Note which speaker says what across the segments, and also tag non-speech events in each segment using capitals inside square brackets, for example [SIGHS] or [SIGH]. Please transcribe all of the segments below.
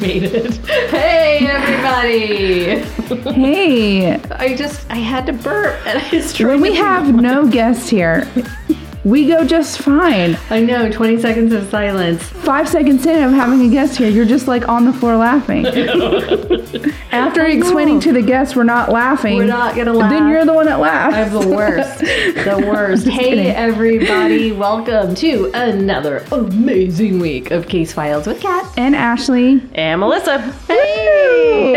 Speaker 1: He. [LAUGHS] Hey, everybody.
Speaker 2: Hey,
Speaker 1: I just, I had to burp. And I was trying
Speaker 2: when we
Speaker 1: to-
Speaker 2: have no guests here, we go just fine.
Speaker 1: I know, 20 seconds of silence.
Speaker 2: Five seconds in of having a guest here, you're just like on the floor laughing. [LAUGHS] [LAUGHS] After explaining to the guests we're not laughing,
Speaker 1: We're not gonna laugh.
Speaker 2: then you're the one that laughs.
Speaker 1: I'm the worst. [LAUGHS] The worst. hey,
Speaker 2: kidding.
Speaker 1: everybody. Welcome to another amazing week of Case Files with Kat.
Speaker 2: and Ashley.
Speaker 3: And Melissa.
Speaker 1: Hey!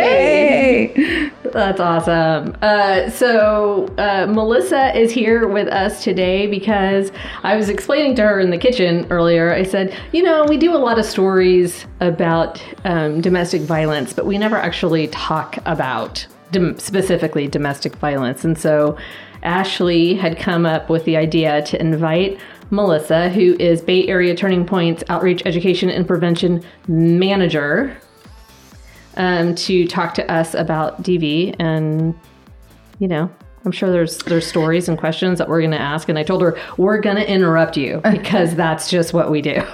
Speaker 2: Hey!
Speaker 1: That's awesome. Uh, so, uh, Melissa is here with us today because I was explaining to her in the kitchen earlier. I said, you know, we do a lot of stories about um, domestic violence, but we never actually talk about dom- specifically domestic violence. And so, Ashley had come up with the idea to invite Melissa, who is Bay Area Turning Point's Outreach Education and Prevention Manager, um, to talk to us about DV. And, you know, I'm sure there's there's stories and questions that we're going to ask. And I told her, we're going to interrupt you [LAUGHS] because that's just what we do. [LAUGHS]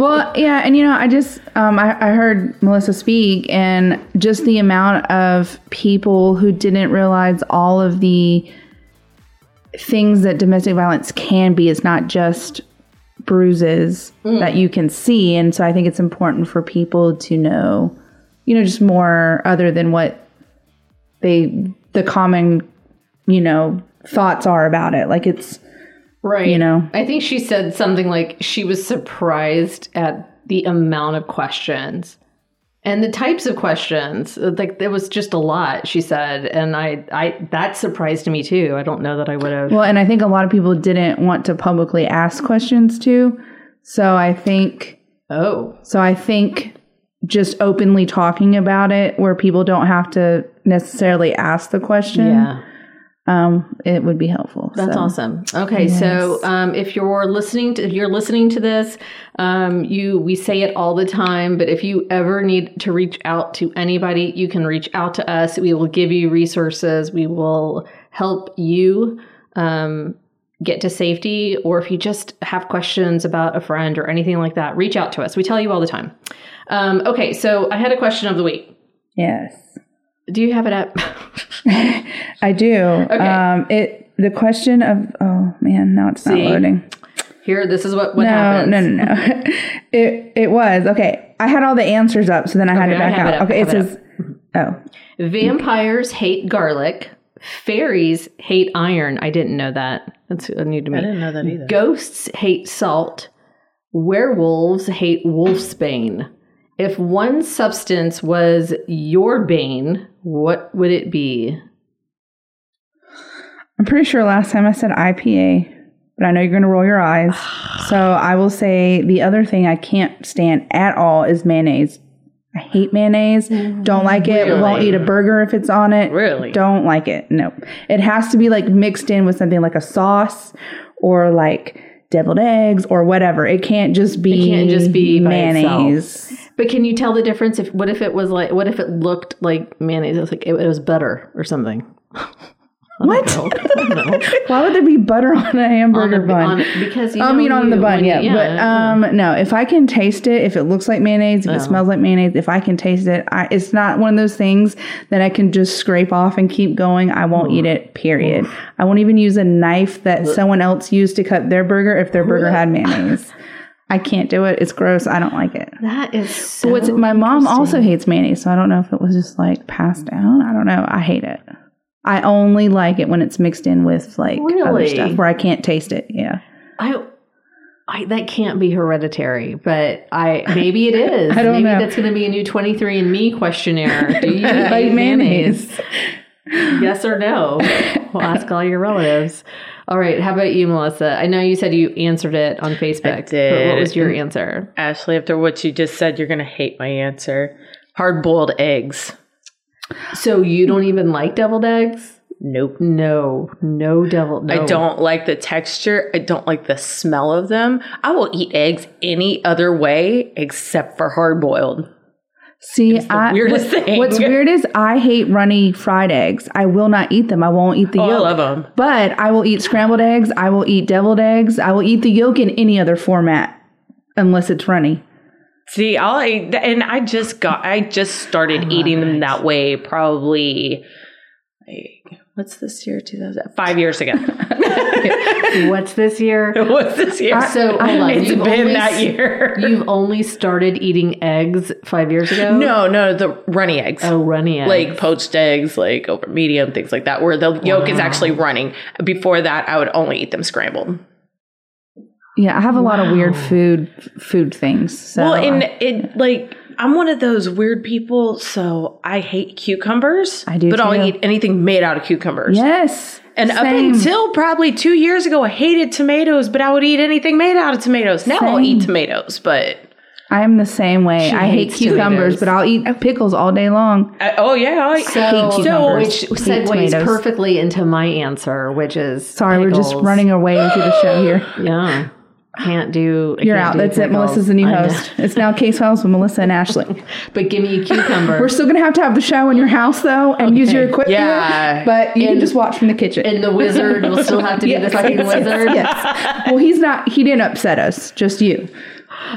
Speaker 2: Well, yeah, and you know, I just um, I, I heard Melissa speak, and just the amount of people who didn't realize all of the things that domestic violence can be. It's not just bruises that you can see, and so I think it's important for people to know, you know, just more other than what they the common, you know, thoughts are about it. Like it's
Speaker 1: right.
Speaker 2: You know?
Speaker 1: I think she said something like she was surprised at the amount of questions. And the types of questions, like there was just a lot, she said, and I, I that surprised me too. I don't know that I would have.
Speaker 2: Well, and I think a lot of people didn't want to publicly ask questions too. So I think
Speaker 1: Oh,
Speaker 2: so I think just openly talking about it where people don't have to necessarily ask the question,
Speaker 1: yeah.
Speaker 2: um, it would be helpful.
Speaker 1: That's
Speaker 2: So,
Speaker 1: awesome. Okay, so um, if you're listening to if you're listening to this, um, you we say it all the time, but if you ever need to reach out to anybody, you can reach out to us. We will give you resources. We will help you um, get to safety, or if you just have questions about a friend or anything like that, reach out to us. We tell you all the time. Um, okay, so I had a question of the week.
Speaker 2: Yes.
Speaker 1: Do you have it up? [LAUGHS]
Speaker 2: I do. Um, it the question of oh man, now it's
Speaker 1: See?
Speaker 2: not loading.
Speaker 1: Here, this is what what
Speaker 2: No,
Speaker 1: happens.
Speaker 2: no, no, no. [LAUGHS] it it was okay. I had all the answers up, so then I had
Speaker 1: Okay,
Speaker 2: it back
Speaker 1: it
Speaker 2: out.
Speaker 1: up,
Speaker 2: okay, it
Speaker 1: it
Speaker 2: says oh.
Speaker 1: Vampires hate garlic. Fairies hate iron. I didn't know that. That's new to me.
Speaker 3: I didn't know that either.
Speaker 1: Ghosts hate salt. Werewolves hate wolfsbane. If one substance was your bane, what would it be?
Speaker 2: I'm pretty sure last time I said IPA, but I know you're going to roll your eyes. [SIGHS] so I will say the other thing I can't stand at all is mayonnaise. I hate mayonnaise. Mm-hmm. Don't like it. Won't eat a burger if it's on it.
Speaker 3: Really?
Speaker 2: Don't like it. No. It has to be like mixed in with something like a sauce or like deviled eggs or whatever. It can't just be it
Speaker 1: can't just be
Speaker 2: mayonnaise.
Speaker 1: But can you tell the difference? If what if it was like? What if it looked like mayonnaise? It was like it, it was butter or something. [LAUGHS]
Speaker 2: What? [LAUGHS] Why would there be butter on a hamburger
Speaker 1: On the-
Speaker 2: bun?
Speaker 1: on- because you
Speaker 2: I mean on the bun, yeah.
Speaker 1: you-
Speaker 2: But um, no, if I can taste it, if it looks like mayonnaise, if it smells like mayonnaise, if I can taste it, I, it's not one of those things that I can just scrape off and keep going. I won't eat it. Period. I won't even use a knife that someone else used to cut their burger if their burger had mayonnaise. I can't do it. It's gross. I don't like it.
Speaker 1: that is so.
Speaker 2: What's my mom also hates mayonnaise, so I don't know if it was just like passed down. I don't know. I hate it. I only like it when it's mixed in with like other
Speaker 1: Really?
Speaker 2: stuff where I can't taste it. Yeah.
Speaker 1: I, I that can't be hereditary, but I maybe it [LAUGHS] is.
Speaker 2: I don't
Speaker 1: maybe
Speaker 2: know.
Speaker 1: that's going to be a new 23andMe questionnaire. Do you [LAUGHS]
Speaker 2: Like
Speaker 1: eat mayonnaise?
Speaker 2: mayonnaise. [LAUGHS]
Speaker 1: yes or no? We'll ask all your relatives. All right. How about you, Melissa? I know you said you answered it on Facebook. But what was your answer?
Speaker 3: Ashley, after what you just said, you're going to hate my answer. Hard boiled eggs.
Speaker 1: So you don't even like deviled eggs?
Speaker 3: Nope.
Speaker 1: No, no devil. No.
Speaker 3: I don't like the texture. I don't like the smell of them. I will eat eggs any other way except for hard boiled.
Speaker 2: See, I,
Speaker 3: weirdest
Speaker 2: what-
Speaker 3: thing.
Speaker 2: what's weird is I hate runny fried eggs. I will not eat them. I won't eat the
Speaker 3: Oh, I
Speaker 2: yolk.
Speaker 3: love them.
Speaker 2: But I will eat scrambled eggs. I will eat deviled eggs. I will eat the yolk in any other format unless it's runny.
Speaker 3: See, I'll and I just got, I just started eating them that way probably, like, what's this year? 2000, five years ago. [LAUGHS]
Speaker 1: What's this year? [LAUGHS]
Speaker 3: what's this year?
Speaker 1: So hold on.
Speaker 3: it's
Speaker 1: you've
Speaker 3: been
Speaker 1: only
Speaker 3: that year. [LAUGHS]
Speaker 1: You've only started eating eggs five years ago.
Speaker 3: no, no, the runny eggs.
Speaker 1: Oh, runny eggs.
Speaker 3: Like poached eggs, like over medium, things like that, where the yolk is actually running. Before that, I would only eat them scrambled.
Speaker 2: Yeah, I have a lot of weird food food things. So
Speaker 3: Well, and it like I'm one of those weird people, so I hate cucumbers.
Speaker 2: I do
Speaker 3: but I'll eat anything made out of cucumbers.
Speaker 2: yes,
Speaker 3: And up until probably two years ago, I hated tomatoes, but I would eat anything made out of tomatoes. Now I'll
Speaker 2: Same.
Speaker 3: eat tomatoes, but
Speaker 2: I am the same way.
Speaker 1: She
Speaker 2: I hate cucumbers,
Speaker 1: tomatoes.
Speaker 2: but I'll eat pickles all day long.
Speaker 3: I, oh yeah, I,
Speaker 1: So,
Speaker 2: hate cucumbers.
Speaker 1: which
Speaker 2: Hate
Speaker 1: segues perfectly into my answer, which is
Speaker 2: Sorry, we're just running away into the show here.
Speaker 1: Yeah, can't do. I
Speaker 2: You're
Speaker 1: can't
Speaker 2: out.
Speaker 1: do
Speaker 2: That's it.
Speaker 1: pickles.
Speaker 2: Melissa's the new host. It's now Case Files with Melissa and Ashley. [LAUGHS]
Speaker 1: But give me a cucumber.
Speaker 2: We're still gonna have to have the show in your house though, and use your equipment.
Speaker 3: Yeah.
Speaker 2: but you can just watch from the kitchen.
Speaker 1: and the wizard will still have to be the
Speaker 2: Yes,
Speaker 1: fucking
Speaker 2: yes,
Speaker 1: wizard.
Speaker 2: yes. Well, he's not. He didn't upset us. Just you.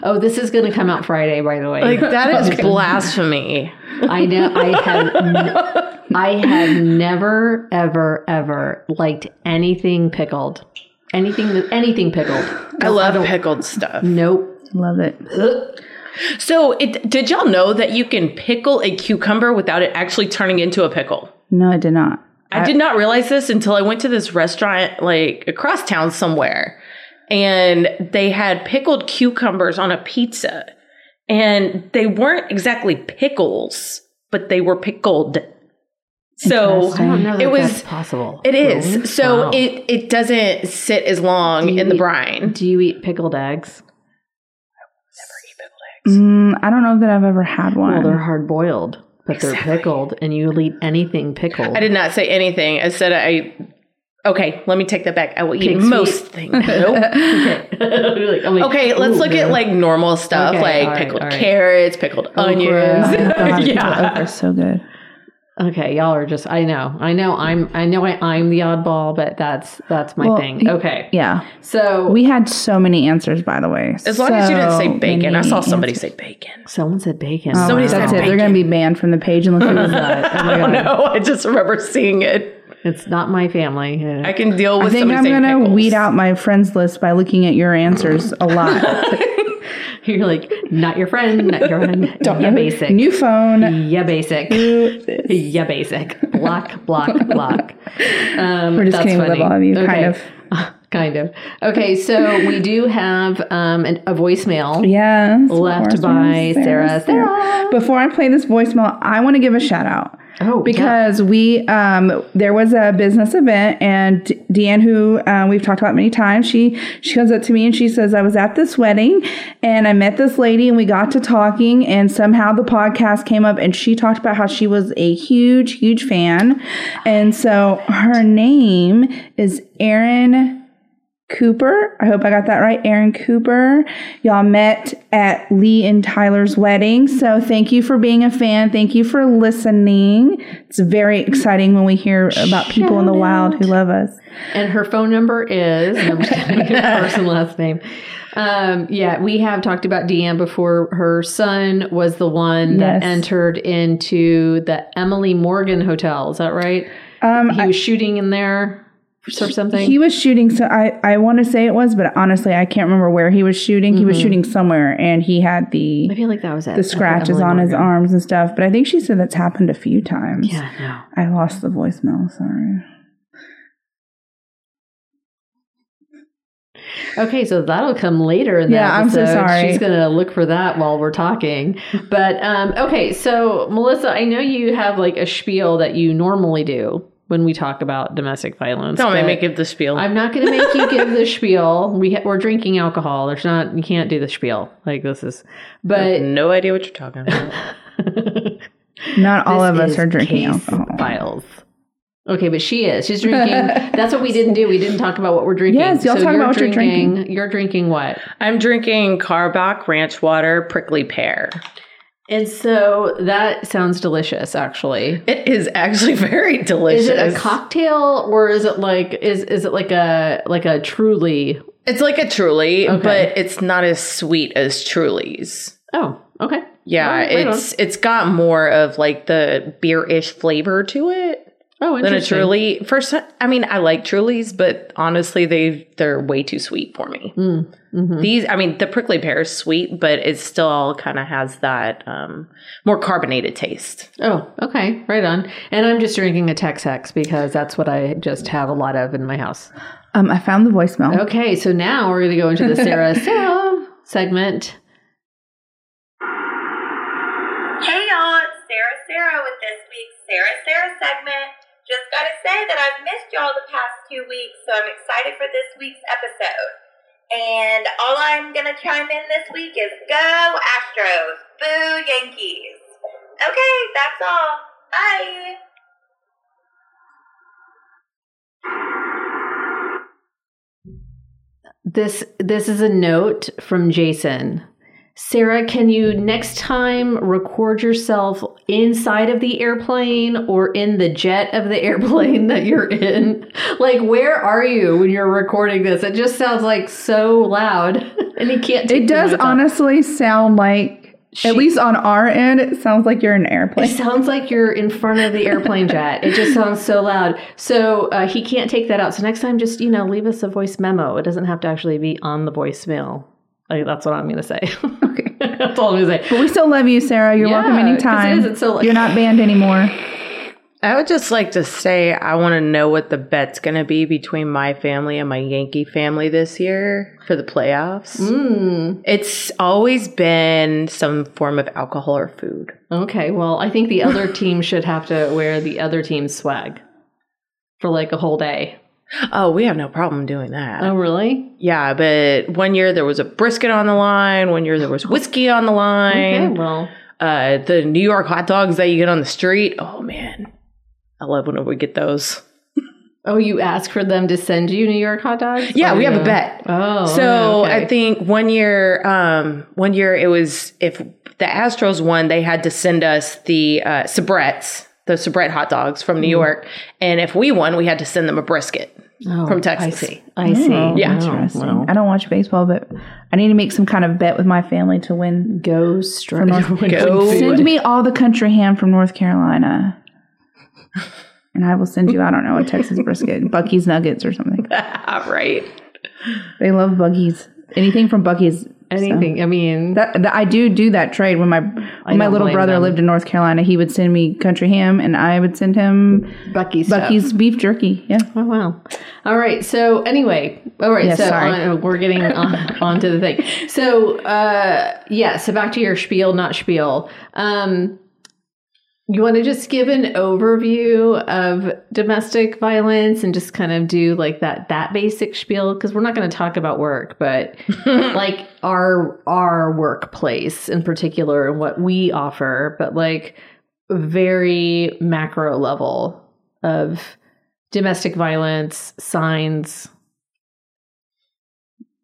Speaker 1: Oh, this is going to come out Friday, by the way.
Speaker 3: like that is [LAUGHS] blasphemy.
Speaker 1: I know. I have. [LAUGHS] n- I have never, ever, ever liked anything pickled. Anything. that- Anything pickled.
Speaker 3: I love pickled stuff.
Speaker 1: Nope.
Speaker 2: Love it.
Speaker 3: So, it, did y'all know that you can pickle a cucumber without it actually turning into a pickle?
Speaker 2: No, I did not.
Speaker 3: I did not realize this until I went to this restaurant like across town somewhere and they had pickled cucumbers on a pizza and they weren't exactly pickles, but they were pickled. So
Speaker 1: I don't know
Speaker 3: it was
Speaker 1: possible.
Speaker 3: It is. Really? So
Speaker 1: Wow.
Speaker 3: it it doesn't sit as long in the
Speaker 1: eat-
Speaker 3: brine.
Speaker 1: Do you eat pickled eggs?
Speaker 2: Mm, I don't know that I've ever had one.
Speaker 1: Well, they're hard boiled, but they're pickled, and you'll eat anything pickled.
Speaker 3: I did not say anything. I said I Okay, let me take that back. I will eat
Speaker 1: Pig's
Speaker 3: most things. [LAUGHS] Nope.
Speaker 1: okay. [LAUGHS] Like, like,
Speaker 3: Okay, let's
Speaker 1: ooh,
Speaker 3: look at like normal stuff
Speaker 1: Okay,
Speaker 3: like
Speaker 1: all right,
Speaker 3: pickled
Speaker 1: all right.
Speaker 3: carrots, pickled
Speaker 1: Okra.
Speaker 3: onions.
Speaker 2: Oh, [LAUGHS] God,
Speaker 3: yeah.
Speaker 2: Okra is so good.
Speaker 1: Okay, y'all are just. I know. I know. I'm. I know. I, I'm the oddball, but that's that's my
Speaker 2: Well,
Speaker 1: thing. Okay.
Speaker 2: Yeah.
Speaker 1: So
Speaker 2: We had so many answers, by the way.
Speaker 3: As long as you didn't say bacon. I saw somebody
Speaker 2: answers.
Speaker 3: say bacon.
Speaker 1: someone said bacon.
Speaker 2: Oh,
Speaker 3: somebody
Speaker 2: that's
Speaker 3: said
Speaker 2: it. They're going to be banned from the page unless it was that. Oh my oh,
Speaker 3: I don't know. I just remember seeing it.
Speaker 1: It's not my family.
Speaker 3: I can deal with
Speaker 2: I think I'm going to
Speaker 3: pickles.
Speaker 2: weed out my friends list by looking at your answers a lot. [LAUGHS]
Speaker 1: You're like not your friend, not your friend. [LAUGHS]
Speaker 2: Don't
Speaker 1: yeah, basic.
Speaker 2: New phone.
Speaker 1: yeah, basic. yeah, basic. Block, block, block. Um,
Speaker 2: We're just
Speaker 1: that's
Speaker 2: kidding. We love
Speaker 1: funny.
Speaker 2: all of you,
Speaker 1: Okay.
Speaker 2: kind of.
Speaker 1: Kind of. Okay, so we do have um, an, a voicemail.
Speaker 2: Yes.
Speaker 1: Left by
Speaker 2: yes,
Speaker 1: Sarah. Sarah.
Speaker 2: Before I play this voicemail, I want to give a shout out.
Speaker 1: Oh,
Speaker 2: because we um there was a business event and Deanne who uh, we've talked about many times she she comes up to me and she says I was at this wedding and I met this lady and we got to talking and somehow the podcast came up and she talked about how she was a huge huge fan and so her name is Erin Cooper. I hope I got that right. Aaron Cooper. Y'all met at Lee and Tyler's wedding. So thank you for being a fan. Thank you for listening. It's very exciting when we hear about people in the
Speaker 1: Shout
Speaker 2: wild
Speaker 1: out.
Speaker 2: who love us.
Speaker 1: And her phone number is no, I'm just kidding, first and last name. Um, yeah, we have talked about Deanne before. Her son was the one that entered into the Emily Morgan Hotel. Is that right?
Speaker 2: Um,
Speaker 1: He was shooting in there or something.
Speaker 2: he was shooting. So I, I want to say it was, but honestly, I can't remember where he was shooting. He was shooting somewhere and he had the,
Speaker 1: I feel like that was it.
Speaker 2: the scratches on his arms and stuff. But I think she said that's happened a few times.
Speaker 1: Yeah, no.
Speaker 2: I lost the voicemail. Sorry.
Speaker 1: Okay, so that'll come later in the
Speaker 2: Yeah, I'm so
Speaker 1: episode.
Speaker 2: sorry.
Speaker 1: She's gonna look for that while we're talking. But um, okay, so Melissa, I know you have like a spiel that you normally do when we talk about domestic violence.
Speaker 3: Don't make
Speaker 1: but
Speaker 3: me give the spiel.
Speaker 1: I'm not going to make you give the spiel. We ha- we're drinking alcohol. There's not. You can't do the spiel like this is. But
Speaker 3: no idea what you're talking about. [LAUGHS]
Speaker 2: Not all of us are drinking
Speaker 1: case
Speaker 2: alcohol.
Speaker 1: Files. Okay, but she is. She's drinking. [LAUGHS] That's what we didn't do. We didn't talk about what we're drinking.
Speaker 2: Yes, y'all talk
Speaker 1: you're
Speaker 2: about what you're drinking.
Speaker 1: You're drinking what?
Speaker 3: I'm drinking Karbach Ranch Water Prickly Pear.
Speaker 1: And so that sounds delicious, actually.
Speaker 3: It is actually [LAUGHS] very delicious.
Speaker 1: Is it a cocktail or is it like is is it like a like a truly?
Speaker 3: It's like a Truly,
Speaker 1: Okay.
Speaker 3: but it's not as sweet as Truly's.
Speaker 1: Oh, okay.
Speaker 3: Yeah,
Speaker 1: right,
Speaker 3: it's it's got more of like the beer-ish flavor to it
Speaker 1: Oh,
Speaker 3: than a
Speaker 1: interesting.
Speaker 3: Truly. First, I mean, I like Trulies, but honestly, they they're way too sweet for me.
Speaker 1: Mm, mhm.
Speaker 3: These, I mean, the prickly pear is sweet, but it still kind of has that um, more carbonated taste.
Speaker 1: Oh, okay. Right on. And I'm just drinking a Tex Hex because that's what I just have a lot of in my house.
Speaker 2: Um, I found the voicemail.
Speaker 1: Okay, so now we're going to go into the Sarah [LAUGHS] Sarah segment.
Speaker 4: Hey y'all, it's Sarah Sarah with this week's Sarah Sarah segment. Just gotta say that I've missed y'all the past two weeks, so I'm excited for this week's episode. And all I'm gonna chime in this week is go Astros, boo Yankees. Okay, that's all. Bye.
Speaker 1: This this is a note from Jason. Sarah, can you next time record yourself inside of the airplane or in the jet of the [LAUGHS] airplane that you're in? Like, where are you when you're recording this? It just sounds like so loud, [LAUGHS] and you can't. Take
Speaker 2: It does
Speaker 1: notes off.
Speaker 2: honestly sound like,
Speaker 1: She-
Speaker 2: at least on our end, it sounds like you're in an airplane.
Speaker 1: It sounds like you're in front of the airplane jet. It just sounds so loud. So uh, he can't take that out. So next time, just you know, leave us a voice memo. It doesn't have to actually be on the voicemail. Like, that's what I'm going to say. [LAUGHS]
Speaker 2: Okay.
Speaker 1: that's all I'm going to say.
Speaker 2: But we still love you, Sarah. You're welcome
Speaker 1: Yeah, it
Speaker 2: anytime.
Speaker 1: is. It's so-
Speaker 2: You're not banned anymore. [LAUGHS]
Speaker 3: I would just like to say I want to know what the bet's going to be between my family and my Yankee family this year for the playoffs.
Speaker 1: Mm,
Speaker 3: It's always been some form of alcohol or food.
Speaker 1: okay. Well, I think the other team should have to wear the other team's swag for like a whole day.
Speaker 3: Oh, we have no problem doing that.
Speaker 1: Oh, really?
Speaker 3: Yeah, but one year there was a brisket on the line. One year there was whiskey on the line. Okay.
Speaker 1: Well,
Speaker 3: Uh, the New York hot dogs that you get on the street. Oh man, I love when we get those. [LAUGHS]
Speaker 1: oh, you ask for them to send you New York hot dogs?
Speaker 3: Yeah,
Speaker 1: Or
Speaker 3: we have a bet.
Speaker 1: Oh,
Speaker 3: So
Speaker 1: okay.
Speaker 3: I think one year, um, one year it was if the Astros won, they had to send us the uh, Sabretts, the Sabrett hot dogs from
Speaker 1: Mm.
Speaker 3: New York, and if we won, we had to send them a brisket.
Speaker 1: Oh,
Speaker 3: from Texas.
Speaker 1: I see. I see.
Speaker 2: Oh,
Speaker 3: Yeah.
Speaker 2: Interesting.
Speaker 1: well.
Speaker 2: I don't watch baseball, but I need to make some kind of bet with my family to win. [LAUGHS]
Speaker 1: Go straight.
Speaker 3: Go.
Speaker 2: Send me all the country ham from North Carolina. And I will send you, I don't know, a Texas brisket, [LAUGHS] Buc-ee's Nuggets or something. [LAUGHS]
Speaker 3: right.
Speaker 2: They love Buc-ee's. Anything from Buc-ee's.
Speaker 1: Anything. I mean,
Speaker 2: That, that I do do that trade when my when my little brother
Speaker 1: them.
Speaker 2: lived in North Carolina. He would send me country ham, and I would send him
Speaker 1: Buc-ee's. stuff.
Speaker 2: Buc-ee's beef jerky. Yeah,
Speaker 1: Oh wow! All right. So anyway, all right.
Speaker 2: Yes,
Speaker 1: so on, we're getting on, [LAUGHS] on to the thing. So uh, yeah. So back to your spiel, not spiel. Um, you want to just give an overview of domestic violence and just kind of do like that that basic spiel because we're not going to talk about work, but [LAUGHS] like our our workplace in particular and what we offer, but like very macro level of domestic violence signs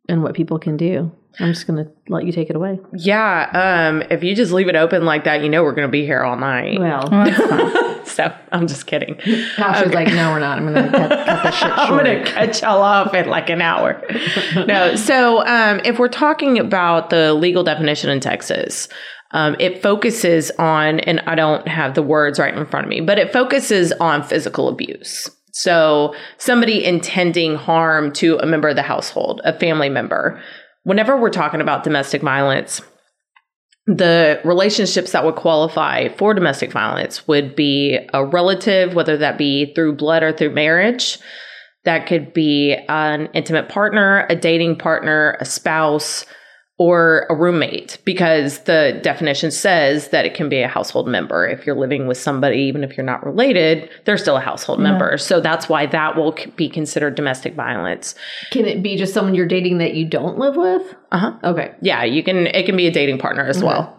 Speaker 1: and what people can do. I'm just going to let you take it away.
Speaker 3: Yeah. Um, if you just leave it open like that, you know we're going to be here all night.
Speaker 1: Well,
Speaker 2: well, that's [LAUGHS] fine.
Speaker 3: so I'm just kidding.
Speaker 1: Tasha's
Speaker 3: Okay.
Speaker 1: like, no, we're not. I'm going to cut, cut this [LAUGHS] shit
Speaker 3: I'm going to cut y'all off in like an hour. no. So um, if we're talking about the legal definition in Texas, um, it focuses on, and I don't have the words right in front of me, but it focuses on physical abuse. So somebody intending harm to a member of the household, a family member. Whenever we're talking about domestic violence, the relationships that would qualify for domestic violence would be a relative, whether that be through blood or through marriage. That could be an intimate partner, a dating partner, a spouse, or a roommate, because the definition says that it can be a household member. If you're living with somebody, even if you're not related, they're still a household member. So that's why that will be considered domestic violence.
Speaker 1: Can it be just someone you're dating that you don't live with?
Speaker 3: Uh huh.
Speaker 1: Okay.
Speaker 3: Yeah, you can it can be a dating partner as well.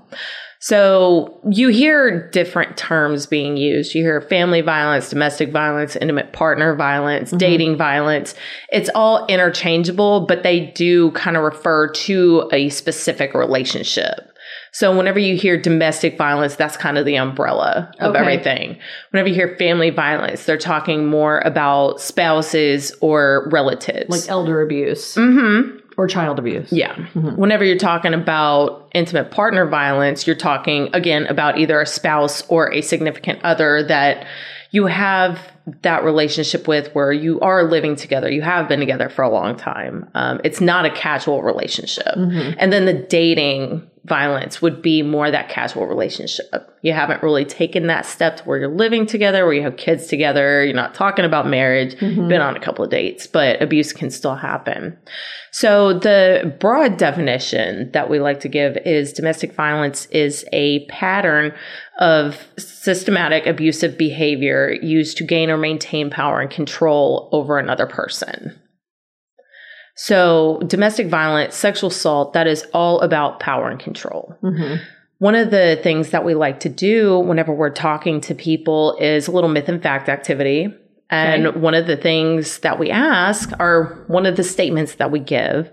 Speaker 3: So you hear different terms being used. You hear family violence, domestic violence, intimate partner violence, dating violence. It's all interchangeable, but they do kind of refer to a specific relationship. So whenever you hear domestic violence, that's kind of the umbrella of
Speaker 1: Okay.
Speaker 3: everything. Whenever you hear family violence, they're talking more about spouses or relatives.
Speaker 1: Like elder abuse
Speaker 3: hmm
Speaker 1: or child abuse.
Speaker 3: Yeah. Whenever you're talking about intimate partner violence, you're talking again about either a spouse or a significant other that you have that relationship with where you are living together. You have been together for a long time. Um, it's not a casual relationship. And then the dating violence would be more that casual relationship. You haven't really taken that step to where you're living together, where you have kids together. You're not talking about marriage. Mm-hmm. Been on a couple of dates, but abuse can still happen. So the broad definition that we like to give is domestic violence is a pattern of systematic abusive behavior used to gain or maintain power and control over another person. So domestic violence, sexual assault, that is all about power and control. Mm-hmm. One of the things that we like to do whenever we're talking to people is a little myth and fact activity. And one of the things that we ask are one of the statements that we give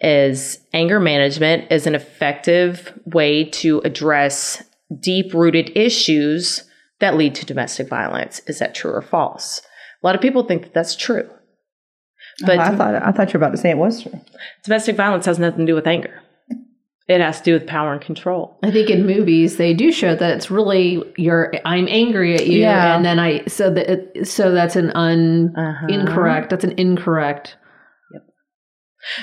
Speaker 3: is anger management is an effective way to address deep rooted issues that lead to domestic violence. Is that true or false? A lot of people think that that's true. But
Speaker 5: Oh, I thought I thought you were about to say it was true.
Speaker 3: domestic violence has nothing to do with anger. It has to do with power and control.
Speaker 1: I think in movies they do show that it's really you're I'm angry at you
Speaker 2: Yeah.
Speaker 1: and then I so that it, so that's an un
Speaker 3: Uh-huh.
Speaker 1: incorrect that's an incorrect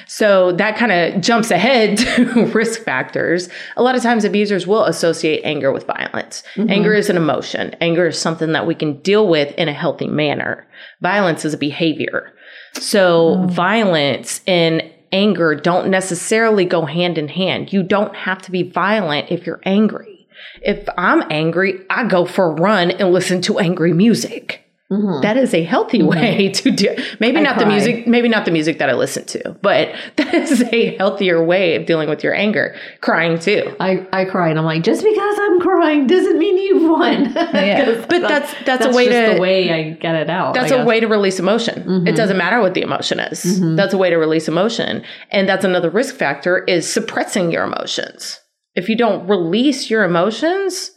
Speaker 3: So that kind of jumps ahead [LAUGHS] to risk factors. A lot of times abusers will associate anger with violence. Anger is an emotion. Anger is something that we can deal with in a healthy manner. Violence is a behavior. So mm. violence and anger don't necessarily go hand in hand. You don't have to be violent if you're angry. If I'm angry, I go for a run and listen to angry music. Mm-hmm. That is a healthy mm-hmm. way [LAUGHS] to do. Maybe not the music, maybe not the music that I listen to, but [LAUGHS] that is a healthier way of dealing with your anger. Crying too,
Speaker 1: I, I cry and I'm like just because I'm crying doesn't mean you've won [LAUGHS]
Speaker 2: Yeah.
Speaker 3: but that's that's,
Speaker 1: that's
Speaker 3: a way
Speaker 1: just
Speaker 3: to
Speaker 1: the way I get it out
Speaker 3: that's
Speaker 1: I
Speaker 3: a way to release emotion. It mm-hmm. doesn't matter what the emotion is. That's a way to release emotion, and that's another risk factor is suppressing your emotions. If you don't release your emotions,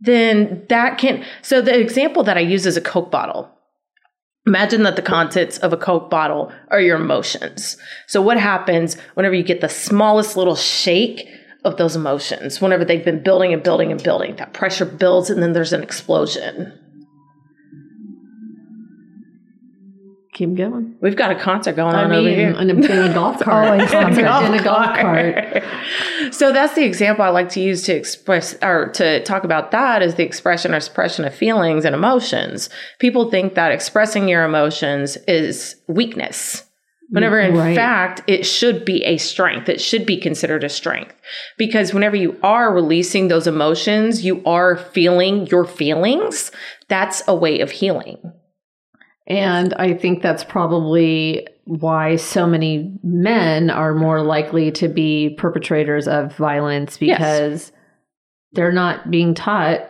Speaker 3: then that can. So the example that I use is a Coke bottle. Imagine that the contents of a Coke bottle are your emotions. So what happens whenever you get the smallest little shake of those emotions? Whenever they've been building and building and building, that pressure builds and then there's an explosion.
Speaker 1: Keep going
Speaker 3: We've got a concert going
Speaker 1: I
Speaker 3: on over
Speaker 1: mean
Speaker 3: here.
Speaker 1: in a, [LAUGHS] [LAUGHS] in a golf cart
Speaker 2: Always concert.
Speaker 1: in a golf cart [LAUGHS]
Speaker 3: so that's the example I like to use to express or to talk about that is the expression or suppression of feelings and emotions. People think that expressing your emotions is weakness. Whenever in
Speaker 1: Right.
Speaker 3: fact it should be a strength. It should be considered a strength. Because whenever you are releasing those emotions, you are feeling your feelings. That's a way of healing.
Speaker 1: And I think that's probably why so many men are more likely to be perpetrators of violence because they're not being taught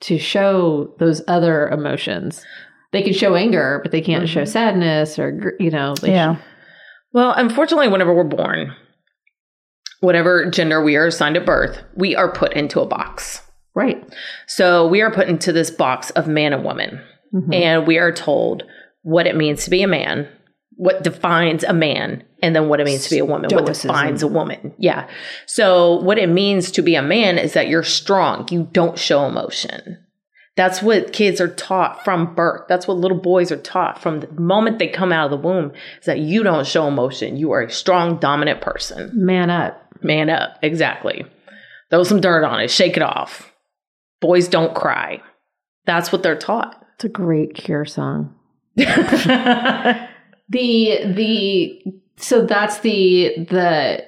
Speaker 1: to show those other emotions. They can show anger, but they can't show mm-hmm. sadness or, you know, they
Speaker 2: Yeah.
Speaker 3: Well, unfortunately, whenever we're born, whatever gender we are assigned at birth, we are put into a box.
Speaker 1: right.
Speaker 3: So we are put into this box of man and woman, Mm-hmm. and we are told what it means to be a man, what defines a man, and then what it means to be a woman, what defines a woman. Yeah. So what it means to be a man is that you're strong, you don't show emotion. That's what kids are taught from birth. That's what little boys are taught from the moment they come out of the womb is that you don't show emotion. You are a strong, dominant person.
Speaker 1: Man up.
Speaker 3: Man up. Exactly. Throw some dirt on it. Shake it off. Boys don't cry. That's what they're taught.
Speaker 1: It's a great cure song. [LAUGHS] the the so that's the the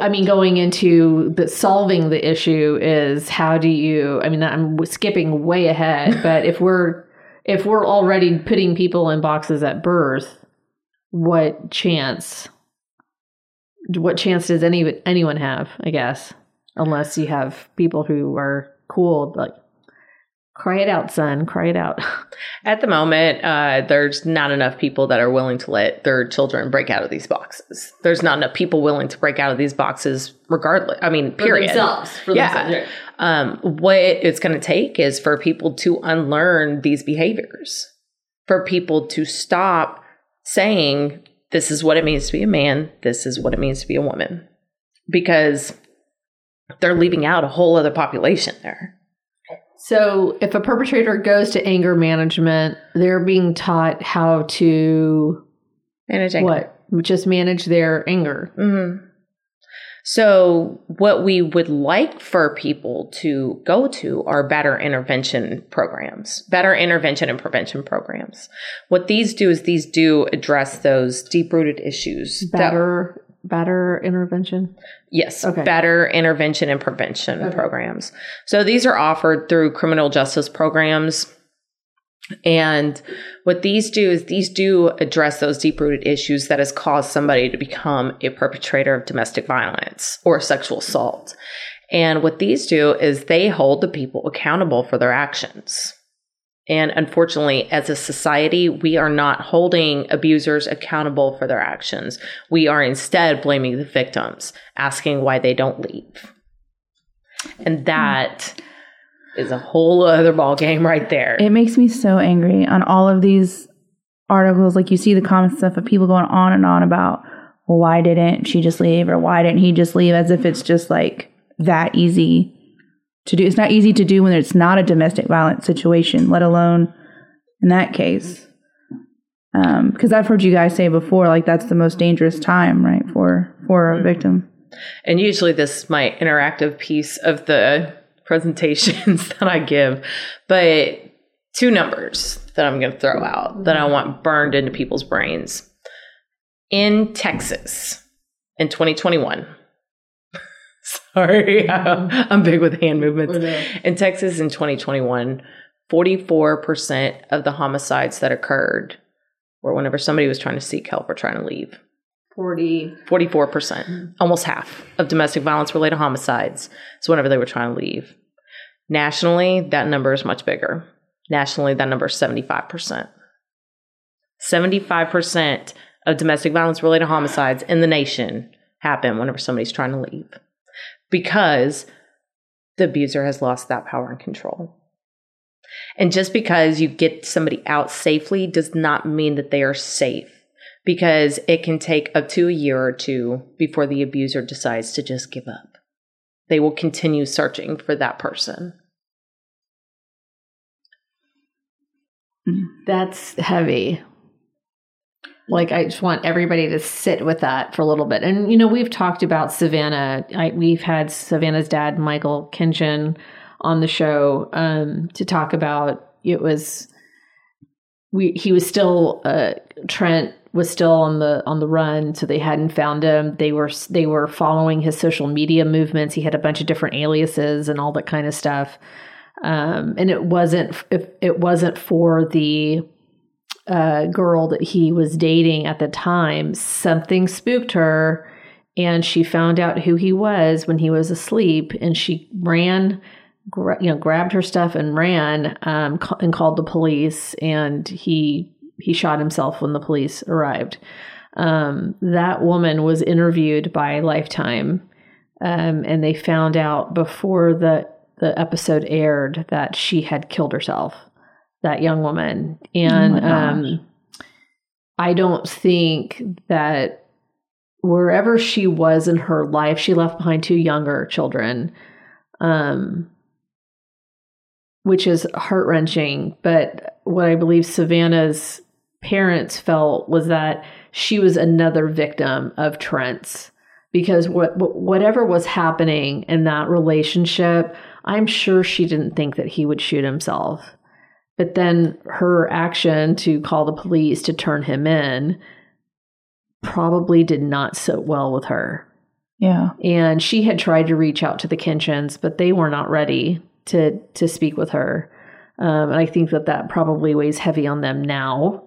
Speaker 1: I mean, going into the solving the issue is how do you? I mean, I'm skipping way ahead, [LAUGHS] but if we're if we're already putting people in boxes at birth, what chance? What chance does any anyone have? I guess, unless you have people who are cool, like cry it out, son, cry it out. [LAUGHS]
Speaker 3: At the moment, uh, there's not enough people that are willing to let their children break out of these boxes. There's not enough people willing to break out of these boxes, regardless. I mean, period.
Speaker 1: For
Speaker 3: Yeah.
Speaker 1: themselves.
Speaker 3: Um, what it's going to take is for people to unlearn these behaviors, for people to stop saying this is what it means to be a man, this is what it means to be a woman. Because they're leaving out a whole other population there.
Speaker 1: So, if a perpetrator goes to anger management, they're being taught how to
Speaker 3: manage anger.
Speaker 1: what? Just manage their anger.
Speaker 3: Mm-hmm. So, what we would like for people to go to are better intervention programs, better intervention and prevention programs. What these do is these do address those deep rooted issues.
Speaker 1: Better, better intervention.
Speaker 3: Yes, okay. better intervention and prevention okay. programs. So these are offered through criminal justice programs and what these do is these do address those deep rooted issues that has caused somebody to become a perpetrator of domestic violence or sexual assault. And what these do is they hold the people accountable for their actions. And unfortunately, as a society, we are not holding abusers accountable for their actions. We are instead blaming the victims, asking why they don't leave. And that. Mm a whole other ball game right there.
Speaker 2: It makes me so angry on all of these articles. Like you see the comment stuff of people going on and on about, well, why didn't she just leave or why didn't he just leave? As if it's just like that easy to do. It's not easy to do when it's not a domestic violence situation, let alone in that case. Um, because I've heard you guys say before, like that's the most dangerous time, right, for for a mm-hmm. victim.
Speaker 3: And usually, this my interactive piece of the presentations [LAUGHS] that I give, but two numbers that I'm going to throw out that I want burned into people's brains. In Texas in 2021, [LAUGHS] sorry, um, I'm big with hand movements. Oh, in Texas in 2021, 44% of the homicides that occurred were whenever somebody was trying to seek help or trying to leave.
Speaker 1: 40
Speaker 3: 44% mm-hmm. almost half of domestic violence related homicides is whenever they were trying to leave. Nationally that number is much bigger. Nationally that number is 75% 75% of domestic violence related homicides in the nation happen whenever somebody's trying to leave because the abuser has lost that power and control and just because you get somebody out safely does not mean that they are safe because it can take up to a year or two before the abuser decides to just give up. They will continue searching for that person.
Speaker 1: That's heavy. Like, I just want everybody to sit with that for a little bit. And, you know, we've talked about Savannah. I, we've had Savannah's dad, Michael Kinchin, on the show um, to talk about it was we he was still uh, Trent was still on the on the run, so they hadn't found him. They were they were following his social media movements. He had a bunch of different aliases and all that kind of stuff. Um, and it wasn't it, it wasn't for the uh, girl that he was dating at the time. Something spooked her, and she found out who he was when he was asleep, and she ran gra- you know, grabbed her stuff and ran um, ca- and called the police. And he he shot himself when the police arrived. Um, that woman was interviewed by Lifetime, um, and they found out before the the episode aired that she had killed herself. That young woman, and oh um, I don't think that wherever she was in her life, she left behind two younger children. Um, which is heart wrenching. But what I believe Savannah's parents felt was that she was another victim of Trent's because what whatever was happening in that relationship, I'm sure she didn't think that he would shoot himself. But then her action to call the police to turn him in probably did not sit well with her.
Speaker 2: Yeah.
Speaker 1: And she had tried to reach out to the Kinchins, but they were not ready to to speak with her. Um, and I think that that probably weighs heavy on them now,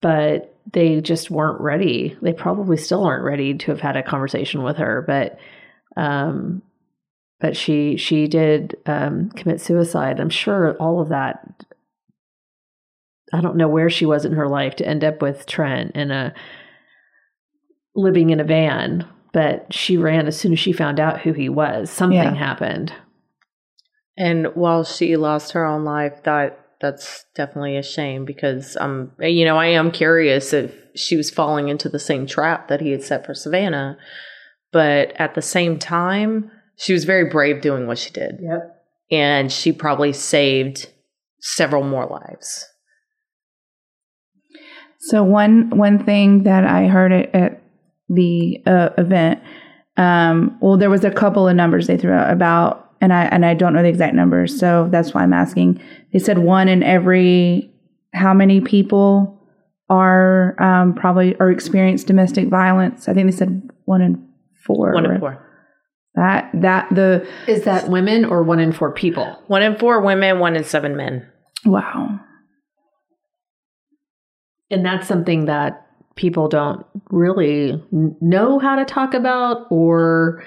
Speaker 1: but they just weren't ready. They probably still aren't ready to have had a conversation with her. But um, but she she did um, commit suicide. I'm sure all of that. I don't know where she was in her life to end up with Trent in a living in a van, but she ran as soon as she found out who he was. Something yeah. happened.
Speaker 3: And while she lost her own life, that that's definitely a shame because um you know I am curious if she was falling into the same trap that he had set for Savannah. But at the same time, she was very brave doing what she did.
Speaker 1: Yep.
Speaker 3: And she probably saved several more lives.
Speaker 2: So one one thing that I heard at, at the uh, event, um, well, there was a couple of numbers they threw out about, and I and I don't know the exact numbers, so that's why I'm asking. They said one in every how many people are um, probably or experience domestic violence. I think they said one in four.
Speaker 3: One in four.
Speaker 2: That that the
Speaker 1: Is that women or one in four people?
Speaker 3: One in four women, one in seven men.
Speaker 2: wow.
Speaker 1: And that's something that people don't really know how to talk about or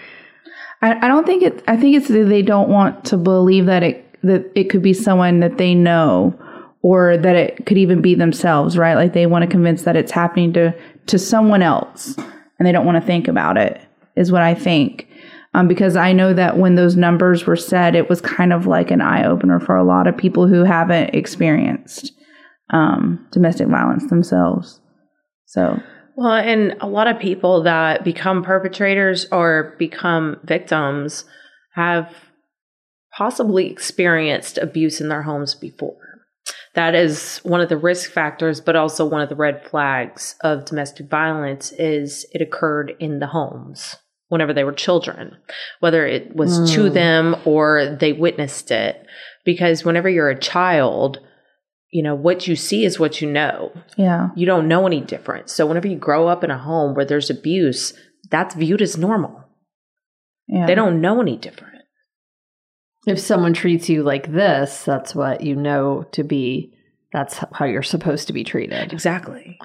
Speaker 2: I, I don't think it. I think it's they don't want to believe that it that it could be someone that they know, or that it could even be themselves. Right? Like they want to convince that it's happening to to someone else, and they don't want to think about it. Is what I think. Um, because I know that when those numbers were said, it was kind of like an eye opener for a lot of people who haven't experienced um, domestic violence themselves. So
Speaker 3: Well, and a lot of people that become perpetrators or become victims have possibly experienced abuse in their homes before. That is one of the risk factors, but also one of the red flags of domestic violence is it occurred in the homes whenever they were children, whether it was to them or they witnessed it. Because whenever you're a child, you know, what you see is what you know
Speaker 2: yeah,
Speaker 3: you don't know any different. So whenever you grow up in a home where there's abuse, that's viewed as normal.
Speaker 2: yeah.
Speaker 3: They don't know any different.
Speaker 1: if someone treats you like this, that's what you know to be that's how you're supposed to be treated.
Speaker 3: Exactly.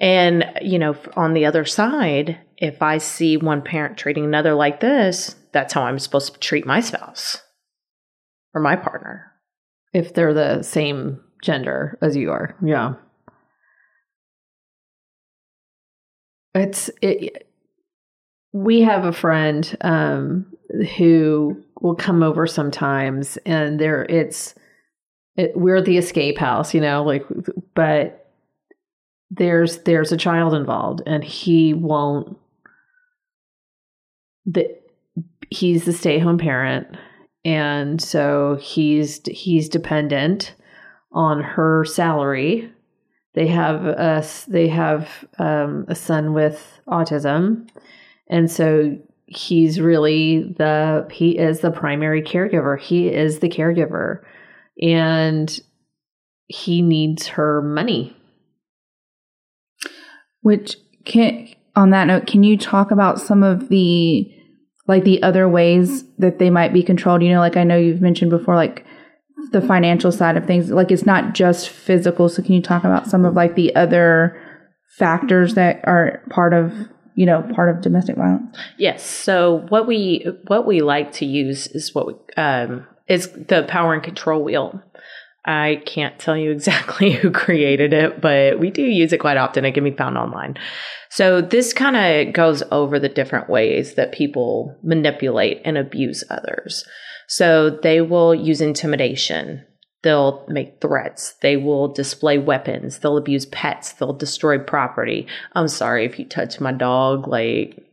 Speaker 3: And, you know, on the other side, if I see one parent treating another like this, that's how I'm supposed to treat my spouse or my partner.
Speaker 1: If they're the same gender as you are. Yeah. It's it we have a friend um who will come over sometimes and there it's it, we're the escape house, you know, like but there's there's a child involved and he won't the he's the stay-home parent and so he's he's dependent on her salary. They have a they have um, a son with autism. And so he's really the he is the primary caregiver. He is the caregiver. And he needs her money.
Speaker 2: Which can on that note, can you talk about some of the like the other ways that they might be controlled? You know, like I know you've mentioned before, like the financial side of things. Like it's not just physical. So can you talk about some of like the other factors that are part of you know part of domestic violence?
Speaker 3: Yes. So what we what we like to use is what we, um, is the power and control wheel. I can't tell you [LAUGHS] exactly who created it, but we do use it quite often. It can be found online. So this kind of goes over the different ways that people manipulate and abuse others. So they will use intimidation. They'll make threats. They will display weapons. They'll abuse pets. They'll destroy property. I'm sorry if you touch my dog, like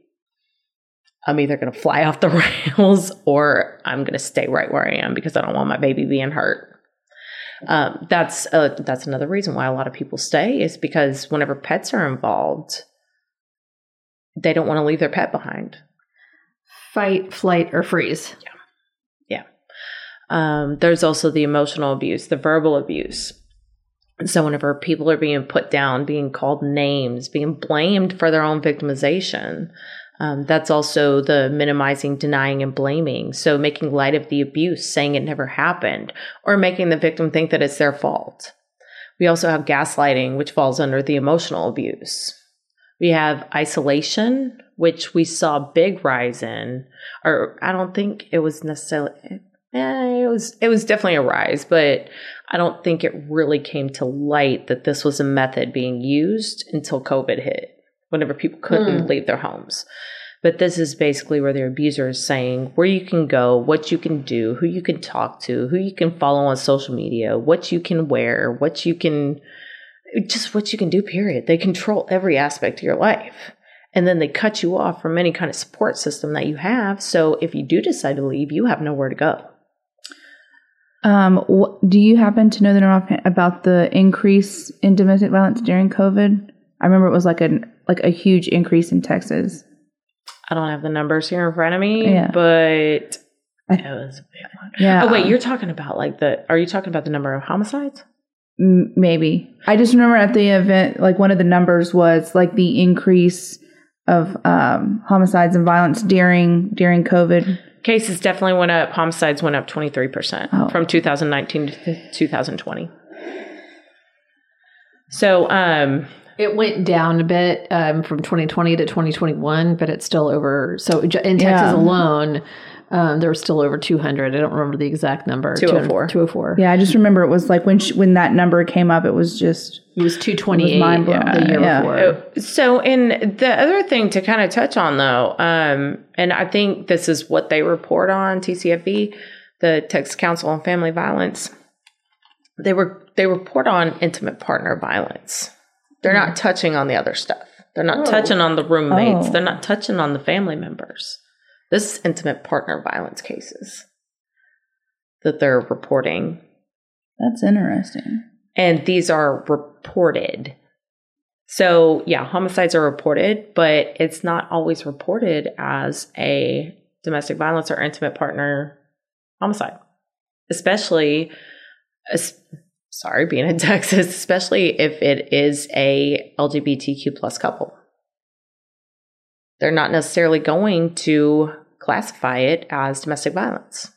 Speaker 3: I'm either going to fly off the [LAUGHS] rails or I'm going to stay right where I am because I don't want my baby being hurt. Um, that's uh, that's another reason why a lot of people stay is because whenever pets are involved, they don't want to leave their pet behind.
Speaker 1: fight flight or freeze
Speaker 3: Um, there's also the emotional abuse, the verbal abuse. So whenever people are being put down, being called names, being blamed for their own victimization, um, that's also the minimizing, denying, and blaming. So making light of the abuse, saying it never happened, or making the victim think that it's their fault. We also have gaslighting, which falls under the emotional abuse. We have isolation, which we saw a big rise in, or I don't think it was necessarily. Eh, it was it was definitely a rise, but I don't think it really came to light that this was a method being used until COVID hit, whenever people couldn't leave their homes. But this is basically where the abuser is saying where you can go, what you can do, who you can talk to, who you can follow on social media, what you can wear, what you can just what you can do, period. They control every aspect of your life. And then they cut you off from any kind of support system that you have. So if you do decide to leave, you have nowhere to go.
Speaker 2: Um, wh- do you happen to know the number about the increase in domestic violence during COVID? I remember it was like a like a huge increase in Texas.
Speaker 3: I don't have the numbers here in front of me,
Speaker 2: Yeah.
Speaker 3: but
Speaker 2: I-
Speaker 3: it was a big one.
Speaker 2: Yeah.
Speaker 3: Oh wait,
Speaker 2: um,
Speaker 3: you're talking about like the? Are you talking about the number of homicides?
Speaker 2: M- maybe. I just remember at the event, like one of the numbers was like the increase of um, homicides and violence during during COVID.
Speaker 3: Cases definitely went up. Homicides went up 23%
Speaker 2: Oh.
Speaker 3: from 2019 to 2020. So, um,
Speaker 1: It went down a bit um, from 2020 to 2021, but it's still over. So in Texas
Speaker 2: Yeah.
Speaker 1: alone, um, there were still over 200. I don't remember the exact number.
Speaker 3: 204.
Speaker 1: 204.
Speaker 2: Yeah, I just remember it was like when sh when that number came up, it was just
Speaker 1: It was 228
Speaker 2: mind-blowing.
Speaker 1: the year
Speaker 2: Yeah.
Speaker 1: before.
Speaker 3: so, and the other thing to kind of touch on though, um, and I think this is what they report on TCFV, the Texas Council on Family Violence. They were they report on intimate partner violence. They're not touching on the other stuff. They're not touching on the roommates.
Speaker 2: Oh.
Speaker 3: They're not touching on the family members. This is intimate partner violence cases that they're reporting
Speaker 2: that's interesting.
Speaker 3: and these are reported. So, yeah, homicides are reported, but it's not always reported as a domestic violence or intimate partner homicide, especially, es- sorry, being in [LAUGHS] Texas, especially if it is a LGBTQ plus couple. They're not necessarily going to classify it as domestic violence.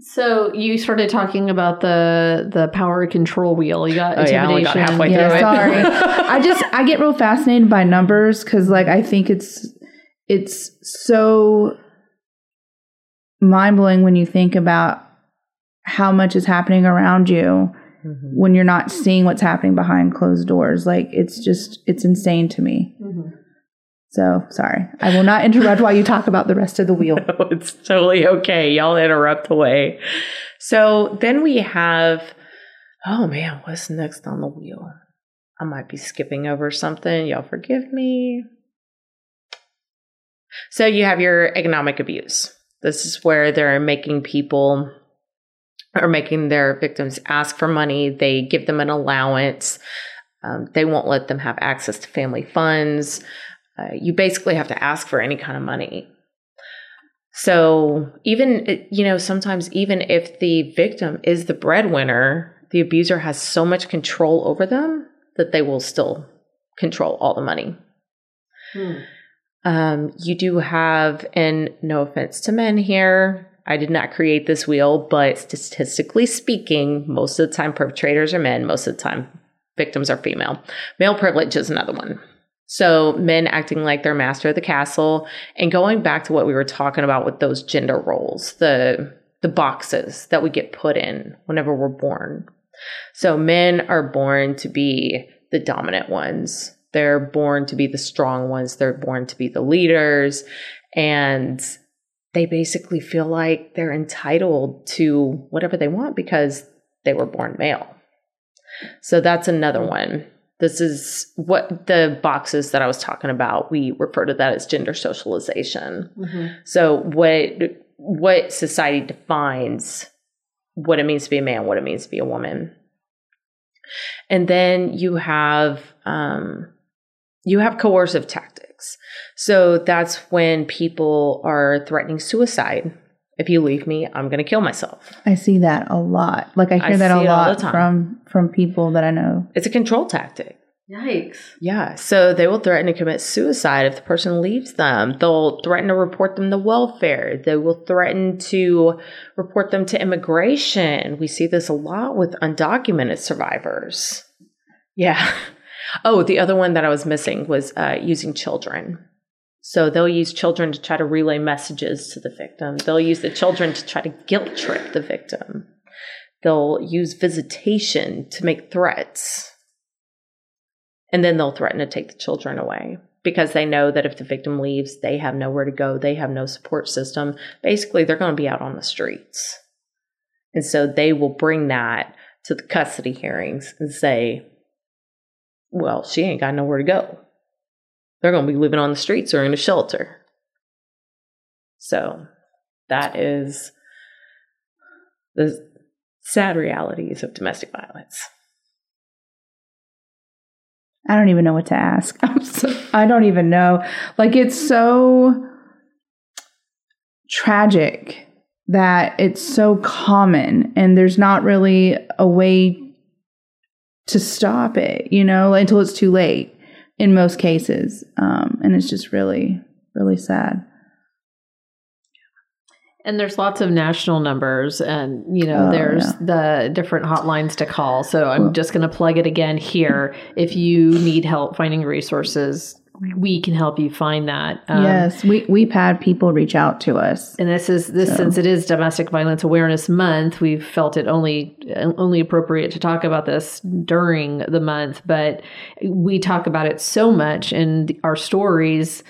Speaker 1: So you started talking about the the power control wheel. You got
Speaker 3: Oh, yeah, I got halfway
Speaker 2: Yeah, sorry. [LAUGHS] I just I get real fascinated by numbers because like I think it's it's so mind blowing when you think about how much is happening around you
Speaker 3: Mhm.
Speaker 2: when you're not seeing what's happening behind closed doors. Like it's just it's insane to me.
Speaker 1: Mhm.
Speaker 2: So sorry, I will not interrupt while you talk about the rest of the wheel. [LAUGHS]
Speaker 3: No, it's totally okay. Y'all interrupt away. So then we have, oh man, what's next on the wheel? I might be skipping over something. Y'all forgive me. So you have your economic abuse. This is where they're making people or making their victims ask for money. They give them an allowance. Um, they won't let them have access to family funds. Uh, you basically have to ask for any kind of money. So even you know sometimes even if the victim is the breadwinner, the abuser has so much control over them that they will still control all the money.
Speaker 1: Hmm.
Speaker 3: Um, you do have, and no offense to men here, I did not create this wheel, but statistically speaking, most of the time perpetrators are men, most of the time victims are female. Male privilege is another one. So men acting like they're master of the castle and going back to what we were talking about with those gender roles, the the boxes that we get put in whenever we're born. So men are born to be the dominant ones. They're born to be the strong ones. They're born to be the leaders and they basically feel like they're entitled to whatever they want because they were born male. So that's another one. This is what the boxes that I was talking about. We refer to that as gender socialization.
Speaker 1: Mhm.
Speaker 3: So what what society defines what it means to be a man, what it means to be a woman. And then you have um, you have coercive tactics. So that's when people are threatening suicide. If you leave me, I'm going to kill myself.
Speaker 2: I see that a lot. Like I hear
Speaker 3: I
Speaker 2: that a
Speaker 3: it all the
Speaker 2: lot from from people that I know.
Speaker 3: It's a control tactic.
Speaker 1: Yikes.
Speaker 3: Yeah. So they will threaten to commit suicide if the person leaves them. They'll threaten to report them to welfare. They will threaten to report them to immigration. We see this a lot with undocumented survivors. Yeah. [LAUGHS] Oh, the other one that I was missing was uh, using children. So they'll use children to try to relay messages to the victim. They'll use the children to try to guilt trip the victim. They'll use visitation to make threats. And then they'll threaten to take the children away because they know that if the victim leaves, they have nowhere to go. They have no support system. Basically, they're going to be out on the streets. And so they will bring that to the custody hearings and say, well, she ain't got nowhere to go. They're going to be living on the streets or in a shelter. So that is the sad realities of domestic violence.
Speaker 2: I don't even know what to ask. [LAUGHS] So, I don't even know. Like it's so tragic that it's so common and there's not really a way to stop it, you know, until it's too late in most cases. Um, and it's just really, really sad.
Speaker 1: And there's lots of national numbers, and you know,
Speaker 2: Oh,
Speaker 1: there's
Speaker 2: yeah.
Speaker 1: the different hotlines to call. So I'm just going to plug it again here. If you need help finding resources, we can help you find that. Um,
Speaker 2: yes, we we've had people reach out to us.
Speaker 1: And this is this since it is Domestic Violence Awareness Month, we've felt it only only appropriate to talk about this during the month. But we talk about it so much in our stories,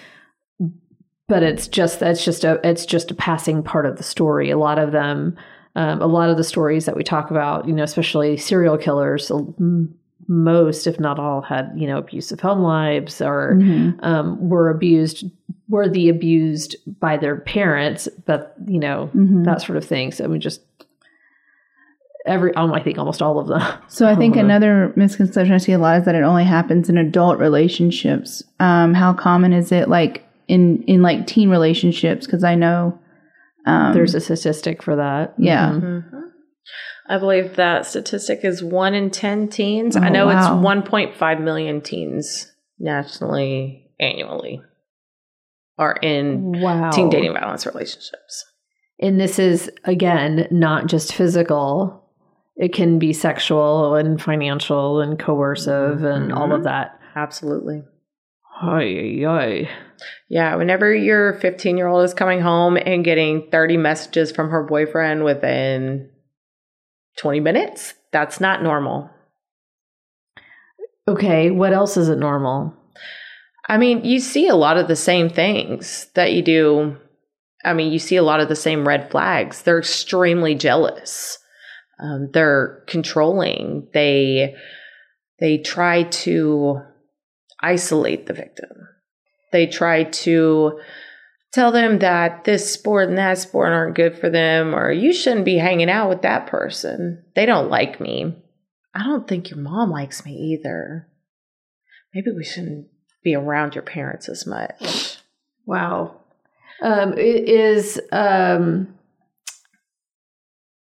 Speaker 1: but it's just that's just a it's just a passing part of the story. A lot of them, um, a lot of the stories that we talk about, you know, especially serial killers. M- Most, if not all, had you know abusive home lives or um, were abused were the abused by their parents but you know
Speaker 2: Mhm.
Speaker 1: that sort of thing so we just every um, i think almost all of them [LAUGHS]
Speaker 2: So I think [LAUGHS] another misconception I see a lot is that it only happens in adult relationships. Um, how common is it like in in like teen relationships? Because I know um,
Speaker 1: there's a statistic for that
Speaker 2: Yeah.
Speaker 1: Mhm.
Speaker 3: Mm-hmm. I believe that statistic is one in 10 teens. I
Speaker 2: Oh,
Speaker 3: know
Speaker 2: wow.
Speaker 3: it's 1.5 million teens nationally annually are in
Speaker 1: wow
Speaker 3: teen dating violence relationships.
Speaker 1: and this is again not just physical it can be sexual and financial and coercive and all of mm-hmm. that
Speaker 3: Absolutely.
Speaker 1: Ay, ay, ay.
Speaker 3: Yeah, whenever your 15 year old is coming home and getting 30 messages from her boyfriend within 20 minutes, that's not normal.
Speaker 1: okay what else isn't normal
Speaker 3: I mean, you see a lot of the same things that you do. I mean, you see a lot of the same red flags. They're extremely jealous. Um, they're controlling. They they try to isolate the victim. They try to tell them that this sport and that sport aren't good for them, or you shouldn't be hanging out with that person. They don't like me. I don't think your mom likes me either. Maybe we shouldn't be around your parents as much.
Speaker 1: Wow. Um, it is um,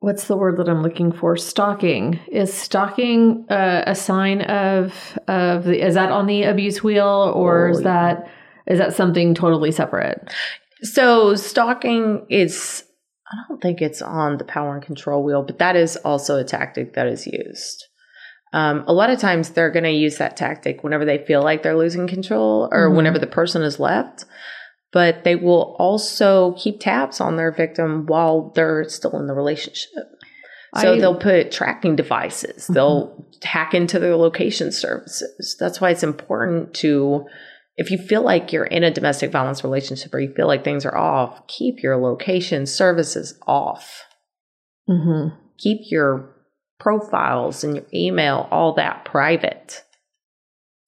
Speaker 1: what's the word that I'm looking for? Stalking. Is stalking uh, a sign of of the? Is that on the abuse wheel, or
Speaker 3: Oh,
Speaker 1: is
Speaker 3: yeah.
Speaker 1: that is that something totally separate?
Speaker 3: So, stalking is, I don't think it's on the power and control wheel, but that is also a tactic that is used. Um, a lot of times they're going to use that tactic whenever they feel like they're losing control or
Speaker 1: Mhm.
Speaker 3: whenever the person is left. But they will also keep tabs on their victim while they're still in the relationship. So
Speaker 1: I-
Speaker 3: they'll put tracking devices. They'll hack into their location services. That's why it's important to, if you feel like you're in a domestic violence relationship or you feel like things are off, keep your location services off.
Speaker 1: Mm-hmm.
Speaker 3: Keep your profiles and your email, all that private.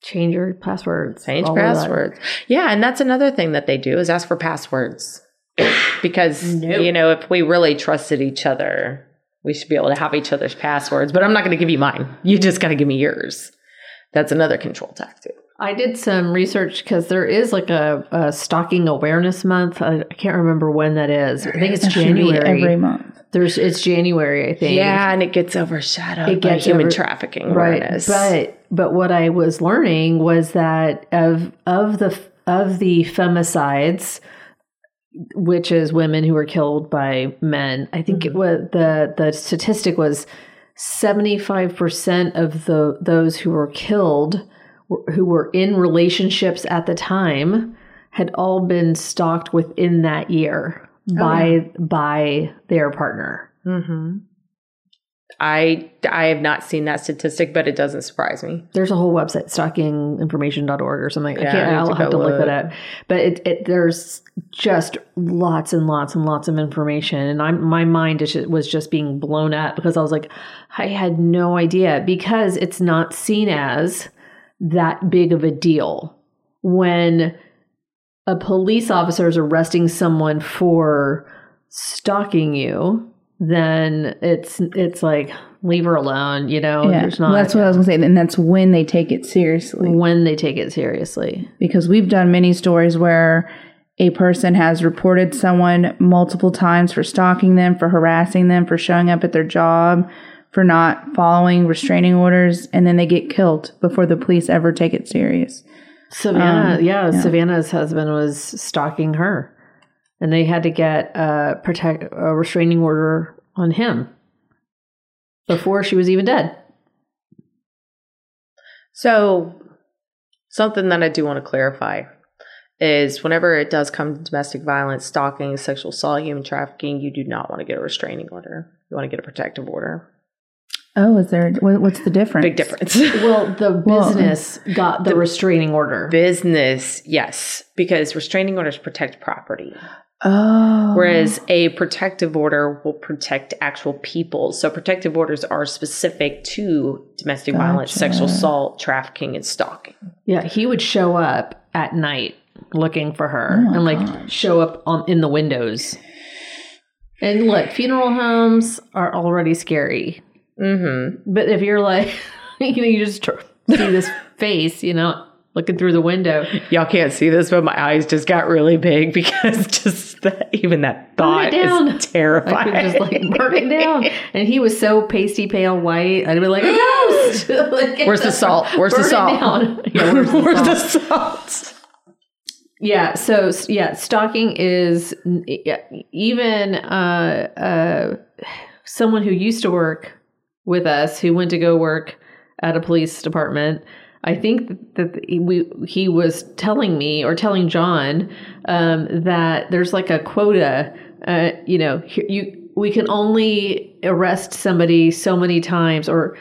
Speaker 1: Change your passwords.
Speaker 3: Change
Speaker 1: all of that.
Speaker 3: passwords. Yeah, and that's another thing that they do is ask for passwords. [COUGHS] because
Speaker 1: Nope.
Speaker 3: you know, if we really trusted each other, we should be able to have each other's passwords. But I'm not going to give you mine. You just got to give me yours. That's another control tactic.
Speaker 1: I did some research because there is like a, a stalking awareness month. I, I can't remember when that is. I think it's
Speaker 2: That
Speaker 1: January.
Speaker 2: every month.
Speaker 1: There's it's January, I think.
Speaker 3: Yeah, and it gets overshadowed
Speaker 1: It
Speaker 3: by
Speaker 1: gets
Speaker 3: human
Speaker 1: over-
Speaker 3: trafficking
Speaker 1: right
Speaker 3: awareness.
Speaker 1: but but what i was learning was that of of the of the femicides which is women who were killed by men i think it was the the statistic was 75% of the those who were killed were- who were in relationships at the time had all been stalked within that year by by their partner.
Speaker 3: Hmm I I have not seen that statistic, but it doesn't surprise me.
Speaker 1: there's a whole website stalkinginformation.org or something. I can't
Speaker 3: I need
Speaker 1: i'll
Speaker 3: to
Speaker 1: have to look
Speaker 3: look.
Speaker 1: that up. But it, it there's just lots and lots and lots of information, and I'm my mind is was just being blown up because I was like, I had no idea because it's not seen as that big of a deal when a police officer is arresting someone for stalking you. Then it's it's like leave her alone, you know.
Speaker 2: yeah,
Speaker 1: There's not
Speaker 2: well, that's what I was gonna say, and that's when they take it seriously.
Speaker 1: when they take it seriously.
Speaker 2: because we've done many stories where a person has reported someone multiple times for stalking them, for harassing them, for showing up at their job, for not following restraining orders, and then they get killed before the police ever take it serious.
Speaker 1: Savannah,
Speaker 2: Um,
Speaker 1: yeah,
Speaker 2: yeah.
Speaker 1: Savannah's husband was stalking her, and they had to get a protect a restraining order on him before she was even dead.
Speaker 3: So, something that I do want to clarify is whenever it does come to domestic violence, stalking, sexual assault, human trafficking, you do not want to get a restraining order. You want to get a protective order.
Speaker 2: Oh, is there? What's the difference?
Speaker 3: Big difference. [LAUGHS]
Speaker 1: Well, the
Speaker 2: Well,
Speaker 1: business got the, restraining order.
Speaker 3: Business, yes, because restraining orders protect property.
Speaker 2: Oh,
Speaker 3: Whereas a protective order will protect actual people. So protective orders are specific to domestic violence, sexual assault, trafficking, and stalking.
Speaker 1: yeah, he would show up at night looking for her
Speaker 2: Oh
Speaker 1: and like show up on in the windows. And look, funeral homes are already scary.
Speaker 3: Mm-hmm.
Speaker 1: But if you're like, [LAUGHS] you know, you just tr- see this [LAUGHS] face, you know, looking through the window.
Speaker 3: Y'all can't see this, but my eyes just got really big [LAUGHS] because just that, even that thought is terrifying.
Speaker 1: I could just like burn it down. And he was so pasty pale white. I'd be like, a ghost. Like,
Speaker 3: Where's the salt? Where's the salt?
Speaker 1: Yeah, where's the
Speaker 3: Where's
Speaker 1: salt?
Speaker 3: the salt?
Speaker 1: Yeah. So yeah, stalking is yeah, even uh, uh, someone who used to work with us who went to go work at a police department. I think that we he was telling me or telling John um, that there's like a quota. Uh, you know, you we can only arrest somebody so many times, or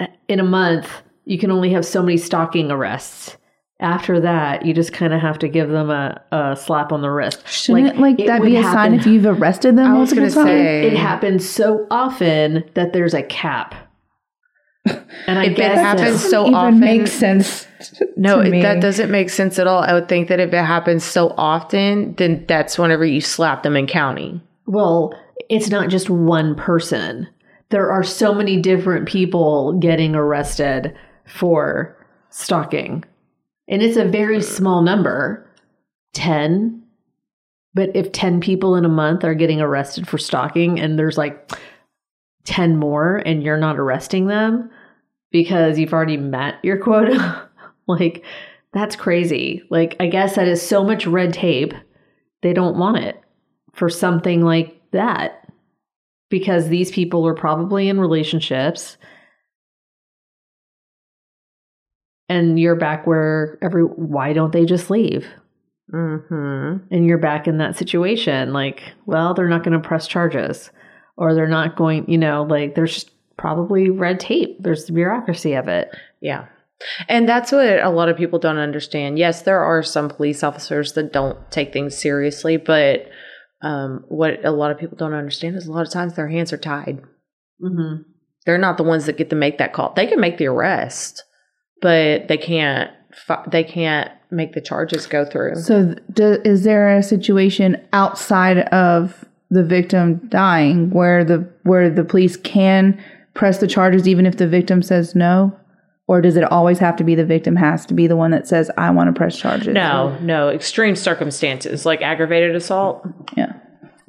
Speaker 1: uh, in a month you can only have so many stalking arrests. After that, you just kind of have to give them a, a slap on the wrist.
Speaker 2: shouldn't like,
Speaker 1: it
Speaker 2: that be a sign if you've arrested them?
Speaker 3: I was
Speaker 2: multiple
Speaker 3: gonna
Speaker 2: times?
Speaker 3: say-
Speaker 1: it happens so often that there's a cap. [LAUGHS] And I
Speaker 3: If it
Speaker 1: guess
Speaker 3: happens so
Speaker 2: even
Speaker 3: often-
Speaker 2: makes sense.
Speaker 3: No,
Speaker 2: to me.
Speaker 3: that doesn't make sense at all. I would think that if it happens so often, then that's whenever you slap them in county.
Speaker 1: well, it's not just one person. There are so many different people getting arrested for stalking. And it's a very small number 10. But if 10 people in a month are getting arrested for stalking and there's like 10 more and you're not arresting them because you've already met your quota, [LAUGHS] like that's crazy. Like, I guess that is so much red tape. They don't want it for something like that because these people are probably in relationships and you're back where every why don't they just leave
Speaker 3: Mm-hmm.
Speaker 1: and you're back in that situation like well they're not going to press charges or they're not going you know like there's just probably red tape there's the bureaucracy of it
Speaker 3: Yeah. And that's what a lot of people don't understand. Yes, there are some police officers that don't take things seriously, but um, what a lot of people don't understand is a lot of times their hands are tied.
Speaker 1: mm-hmm.
Speaker 3: They're not the ones that get to make that call. They can make the arrest, but they can't. They can't make the charges go through.
Speaker 2: So, do, is there a situation outside of the victim dying where the where the police can press the charges even if the victim says no, or does it always have to be the victim has to be the one that says I want to press charges?
Speaker 3: No, no, extreme circumstances like aggravated assault,
Speaker 2: Yeah.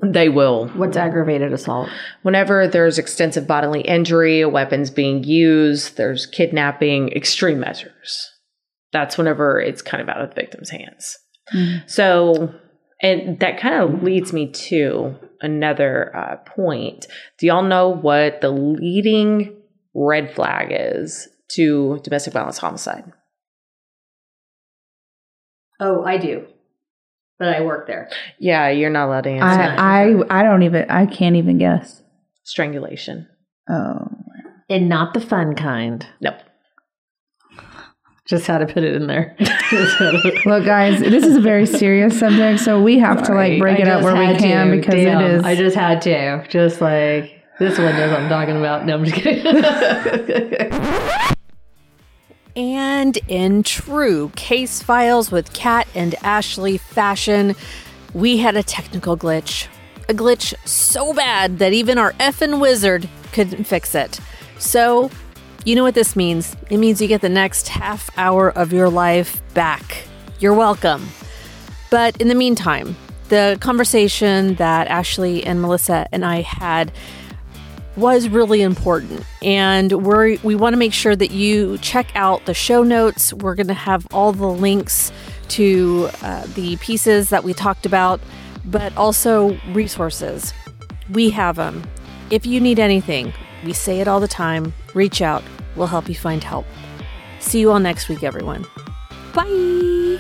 Speaker 3: They will.
Speaker 1: what's aggravated assault
Speaker 3: Whenever there's extensive bodily injury, a weapon's being used, there's kidnapping, extreme measures. That's whenever it's kind of out of the victim's hands. So, and that kind of leads me to another uh, point. Do y'all know what the leading red flag is to domestic violence homicide?
Speaker 1: oh i do but i work there
Speaker 3: Yeah, you're not allowed to answer.
Speaker 2: I, I I don't even I can't even guess.
Speaker 3: Strangulation.
Speaker 2: Oh.
Speaker 1: and not the fun kind
Speaker 3: Nope.
Speaker 6: Just had to put it in there. [LAUGHS]
Speaker 2: Look, guys, [LAUGHS] this is a very serious subject, so we have to like break
Speaker 6: I
Speaker 2: it up where we can
Speaker 6: to.
Speaker 2: because
Speaker 6: Damn,
Speaker 2: it is.
Speaker 6: I just had to. Just like this one knows what I'm talking about. No, I'm just kidding. [LAUGHS]
Speaker 1: And in true case files with Kat and Ashley fashion, we had a technical glitch. A glitch so bad that even our effing wizard couldn't fix it. So, you know what this means? It means you get the next half hour of your life back. You're welcome. But in the meantime, the conversation that Ashley and Melissa and I had was really important. And we're we want to make sure that you check out the show notes. We're going to have all the links to uh, the pieces that we talked about but also resources. We have them if you need anything we say it all the time reach out. We'll help you find help. See you all next week everyone. Bye